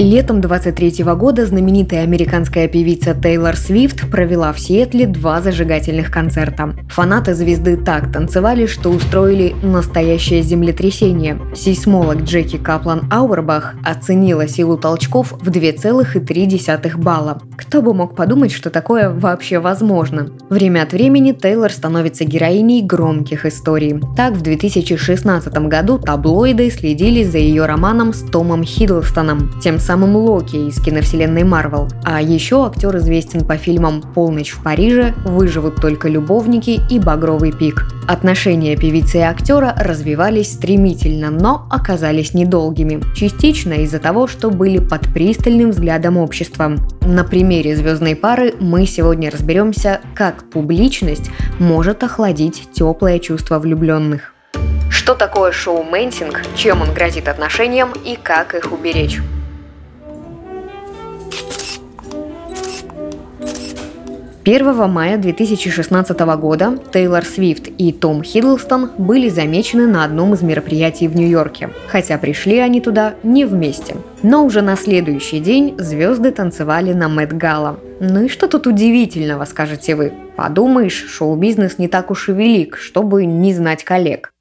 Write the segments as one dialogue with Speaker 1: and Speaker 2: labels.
Speaker 1: Летом 23 года знаменитая американская певица Тейлор Свифт провела в Сиэтле два зажигательных концерта. Фанаты звезды так танцевали, что устроили настоящее землетрясение. Сейсмолог Джеки Каплан Ауэрбах оценила силу толчков в 2,3 балла. Кто бы мог подумать, что такое вообще возможно? Время от времени Тейлор становится героиней громких историй. Так, в 2016 году таблоиды следили за ее романом с Томом Хиддлстоном, тем самым Локи из киновселенной Марвел. А еще актер известен по фильмам «Полночь в Париже», «Выживут только любовники» и «Багровый пик». Отношения певицы и актера развивались стремительно, но оказались недолгими. Частично из-за того, что были под пристальным взглядом общества. На примере звездной пары мы сегодня разберемся, как публичность может охладить теплое чувство влюбленных. Что такое шоу-ментинг, чем он грозит отношениям и как их уберечь? 1 мая 2016 года Тейлор Свифт и Том Хиддлстон были замечены на одном из мероприятий в Нью-Йорке, хотя пришли они туда не вместе. Но уже на следующий день звезды танцевали на Мэтт Гала. Ну и что тут удивительного, скажете вы? Подумаешь, шоу-бизнес не так уж и велик, чтобы не знать коллег.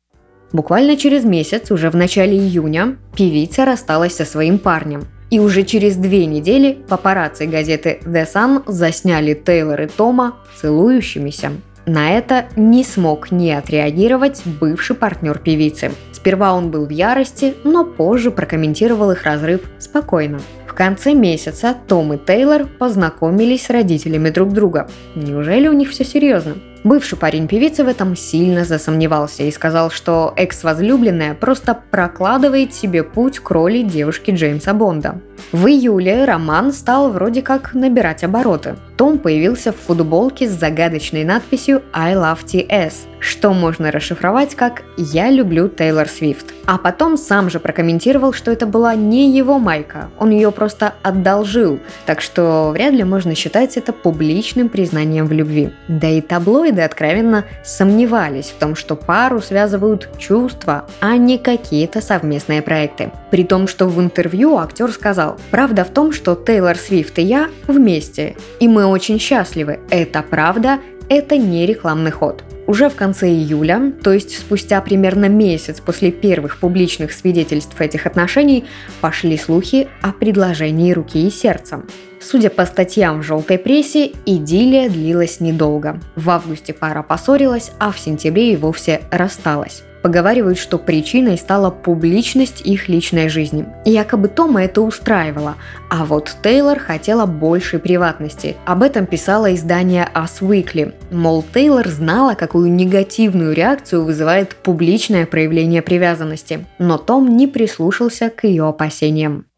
Speaker 1: Буквально через месяц, уже в начале июня, певица рассталась со своим парнем – и уже через две недели папарацци газеты The Sun засняли Тейлор и Тома целующимися. На это не смог не отреагировать бывший партнер певицы. Сперва он был в ярости, но позже прокомментировал их разрыв спокойно. В конце месяца Том и Тейлор познакомились с родителями друг друга. Неужели у них все серьезно? Бывший парень певицы в этом сильно засомневался и сказал, что экс-возлюбленная просто прокладывает себе путь к роли девушки Джеймса Бонда. В июле роман стал вроде как набирать обороты. Том появился в футболке с загадочной надписью «I love TS», что можно расшифровать как «Я люблю Тейлор Свифт». А потом сам же прокомментировал, что это была не его майка, он ее просто одолжил, так что вряд ли можно считать это публичным признанием в любви. Да и таблоиды откровенно сомневались в том, что пару связывают чувства, а не какие-то совместные проекты. При том, что в интервью актер сказал, правда в том, что Тейлор Свифт и я вместе, и мы очень счастливы. Это правда, это не рекламный ход. Уже в конце июля, то есть спустя примерно месяц после первых публичных свидетельств этих отношений, пошли слухи о предложении руки и сердца. Судя по статьям в желтой прессе, идиллия длилась недолго. В августе пара поссорилась, а в сентябре и вовсе рассталась. Поговаривают, что причиной стала публичность их личной жизни. Якобы Тома это устраивало, а вот Тейлор хотела большей приватности. Об этом писало издание Us Weekly. Мол, Тейлор знала, какую негативную реакцию вызывает публичное проявление привязанности. Но Том не прислушался к ее опасениям.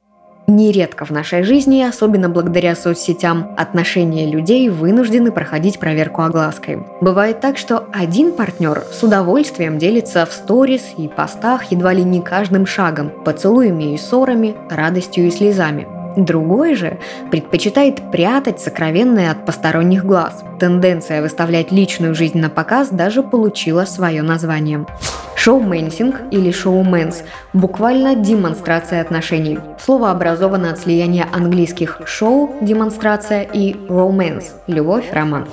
Speaker 1: Нередко в нашей жизни, особенно благодаря соцсетям, отношения людей вынуждены проходить проверку оглаской. Бывает так, что один партнер с удовольствием делится в сторис и постах едва ли не каждым шагом, поцелуями и ссорами, радостью и слезами. Другой же предпочитает прятать сокровенное от посторонних глаз. Тенденция выставлять личную жизнь на показ даже получила свое название. Шоуменсинг или шоуменс – буквально демонстрация отношений. Слово образовано от слияния английских «шоу» – демонстрация и «romance» – любовь, роман.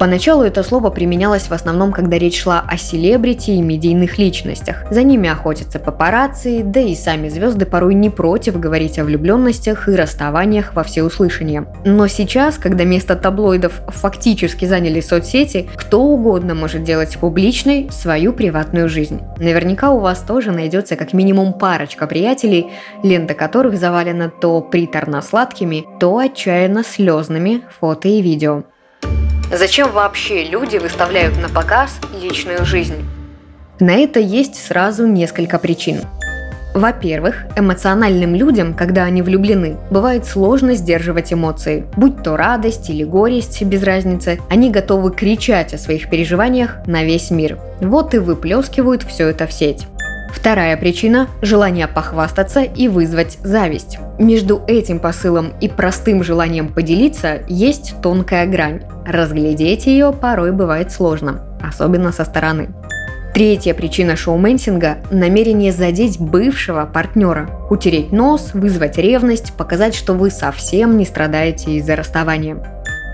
Speaker 1: Поначалу это слово применялось в основном, когда речь шла о селебрити и медийных личностях. За ними охотятся папарацци, да и сами звезды порой не против говорить о влюбленностях и расставаниях во всеуслышание. Но сейчас, когда место таблоидов фактически заняли соцсети, кто угодно может делать публичной свою приватную жизнь. Наверняка у вас тоже найдется как минимум парочка приятелей, лента которых завалена то приторно-сладкими, то отчаянно слезными фото и видео. Зачем вообще люди выставляют на показ личную жизнь? На это есть сразу несколько причин. Во-первых, эмоциональным людям, когда они влюблены, бывает сложно сдерживать эмоции. Будь то радость или горесть, без разницы, они готовы кричать о своих переживаниях на весь мир. Вот и выплескивают все это в сеть. Вторая причина – желание похвастаться и вызвать зависть. Между этим посылом и простым желанием поделиться есть тонкая грань. Разглядеть ее порой бывает сложно, особенно со стороны. Третья причина шоуменсинга – намерение задеть бывшего партнера, утереть нос, вызвать ревность, показать, что вы совсем не страдаете из-за расставания.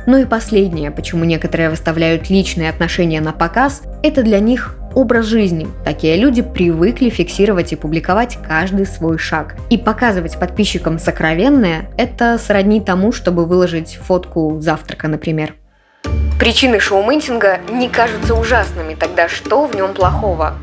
Speaker 1: Ну и последнее, почему некоторые выставляют личные отношения на показ, это для них образ жизни. Такие люди привыкли фиксировать и публиковать каждый свой шаг. И показывать подписчикам сокровенное – это сродни тому, чтобы выложить фотку завтрака, например. Причины шоуменсинга не кажутся ужасными, тогда что в нем плохого?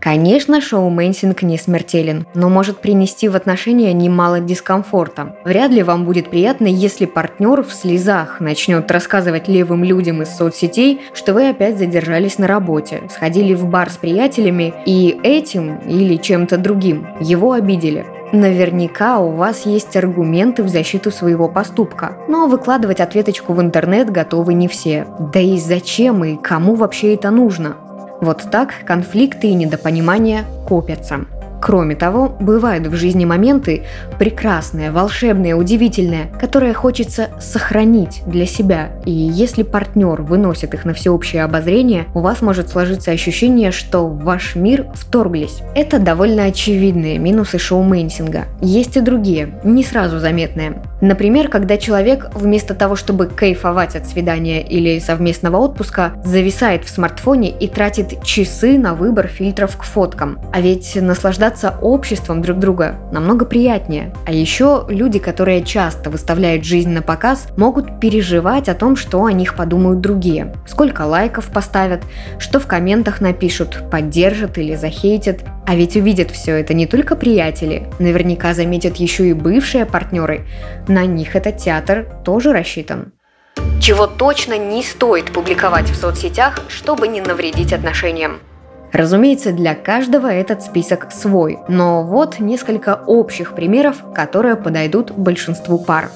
Speaker 1: Конечно, шоуменсинг не смертелен, но может принести в отношения немало дискомфорта. Вряд ли вам будет приятно, если партнер в слезах начнет рассказывать левым людям из соцсетей, что вы опять задержались на работе, сходили в бар с приятелями и этим или чем-то другим его обидели. Наверняка у вас есть аргументы в защиту своего поступка, но выкладывать ответочку в интернет готовы не все. Да и зачем и кому вообще это нужно? Вот так конфликты и недопонимания копятся. Кроме того, бывают в жизни моменты прекрасные, волшебные, удивительные, которые хочется сохранить для себя. И если партнер выносит их на всеобщее обозрение, у вас может сложиться ощущение, что в ваш мир вторглись. Это довольно очевидные минусы шоуменсинга. Есть и другие, не сразу заметные. Например, когда человек вместо того, чтобы кайфовать от свидания или совместного отпуска, зависает в смартфоне и тратит часы на выбор фильтров к фоткам. А ведь наслаждаться наслаждаться обществом друг друга намного приятнее. А еще люди, которые часто выставляют жизнь на показ, могут переживать о том, что о них подумают другие. Сколько лайков поставят, что в комментах напишут, поддержат или захейтят. А ведь увидят все это не только приятели, наверняка заметят еще и бывшие партнеры. На них этот театр тоже рассчитан. Чего точно не стоит публиковать в соцсетях, чтобы не навредить отношениям. Разумеется, для каждого этот список свой, но вот несколько общих примеров, которые подойдут большинству пар.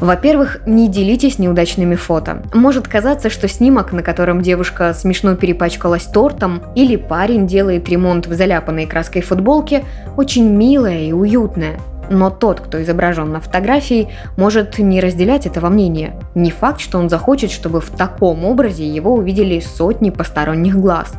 Speaker 1: Во-первых, не делитесь неудачными фото. Может казаться, что снимок, на котором девушка смешно перепачкалась тортом, или парень делает ремонт в заляпанной краской футболке, очень милое и уютное. Но тот, кто изображен на фотографии, может не разделять этого мнения. Не факт, что он захочет, чтобы в таком образе его увидели сотни посторонних глаз.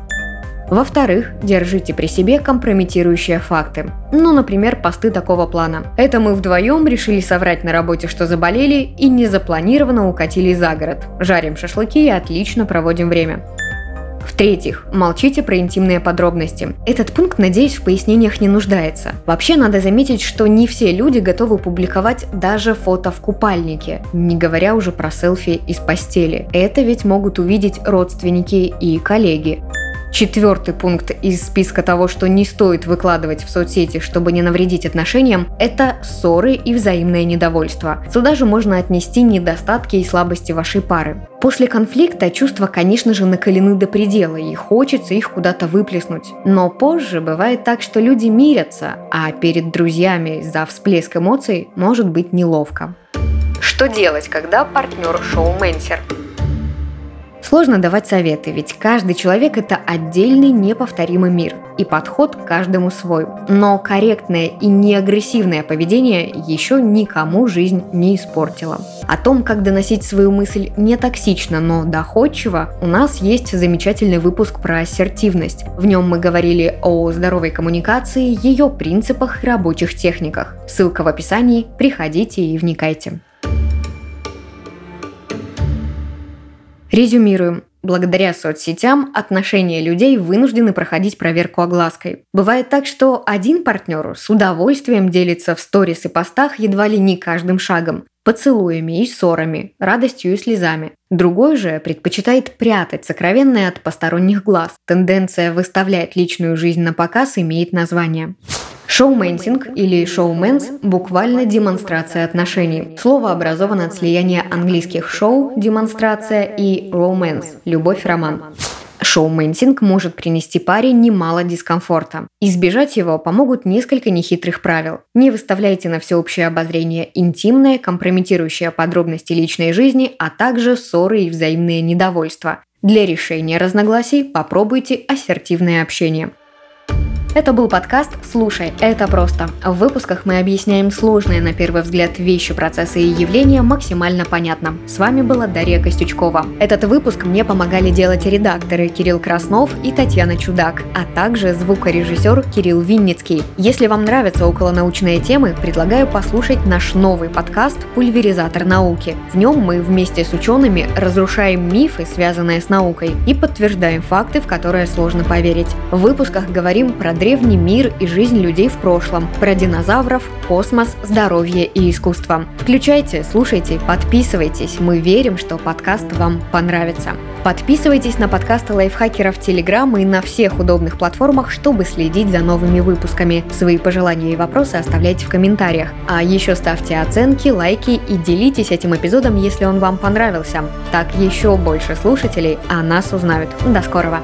Speaker 1: Во-вторых, держите при себе компрометирующие факты. Ну, например, посты такого плана. Это мы вдвоем решили соврать на работе, что заболели, и незапланированно укатили за город. Жарим шашлыки и отлично проводим время. В-третьих, молчите про интимные подробности. Этот пункт, надеюсь, в пояснениях не нуждается. Вообще надо заметить, что не все люди готовы публиковать даже фото в купальнике, не говоря уже про селфи из постели. Это ведь могут увидеть родственники и коллеги. Четвертый пункт из списка того, что не стоит выкладывать в соцсети, чтобы не навредить отношениям, это ссоры и взаимное недовольство. Сюда же можно отнести недостатки и слабости вашей пары. После конфликта чувства, конечно же, накалены до предела, и хочется их куда-то выплеснуть. Но позже бывает так, что люди мирятся, а перед друзьями за всплеск эмоций может быть неловко. Что делать, когда партнер шоуменсер? Сложно давать советы, ведь каждый человек – это отдельный неповторимый мир, и подход к каждому свой. Но корректное и неагрессивное поведение еще никому жизнь не испортило. О том, как доносить свою мысль не токсично, но доходчиво, у нас есть замечательный выпуск про ассертивность. В нем мы говорили о здоровой коммуникации, ее принципах и рабочих техниках. Ссылка в описании, приходите и вникайте. Резюмируем. Благодаря соцсетям отношения людей вынуждены проходить проверку оглаской. Бывает так, что один партнер с удовольствием делится в сторис и постах едва ли не каждым шагом, поцелуями и ссорами, радостью и слезами. Другой же предпочитает прятать сокровенное от посторонних глаз. Тенденция выставлять личную жизнь на показ имеет название. Шоуменсинг или шоуменс – буквально демонстрация отношений. Слово образовано от слияния английских шоу – демонстрация и romance – любовь-роман. Шоуменсинг может принести паре немало дискомфорта. Избежать его помогут несколько нехитрых правил. Не выставляйте на всеобщее обозрение интимные, компрометирующие подробности личной жизни, а также ссоры и взаимные недовольства. Для решения разногласий попробуйте ассертивное общение. Это был подкаст «Слушай, это просто». В выпусках мы объясняем сложные на первый взгляд вещи, процессы и явления максимально понятно. С вами была Дарья Костючкова. Этот выпуск мне помогали делать редакторы Кирилл Краснов и Татьяна Чудак, а также звукорежиссер Кирилл Винницкий. Если вам нравятся околонаучные темы, предлагаю послушать наш новый подкаст «Пульверизатор науки». В нем мы вместе с учеными разрушаем мифы, связанные с наукой, и подтверждаем факты, в которые сложно поверить. В выпусках говорим про древний мир и жизнь людей в прошлом, про динозавров, космос, здоровье и искусство. Включайте, слушайте, подписывайтесь. Мы верим, что подкаст вам понравится. Подписывайтесь на подкасты лайфхакеров Телеграм и на всех удобных платформах, чтобы следить за новыми выпусками. Свои пожелания и вопросы оставляйте в комментариях. А еще ставьте оценки, лайки и делитесь этим эпизодом, если он вам понравился. Так еще больше слушателей о нас узнают. До скорого!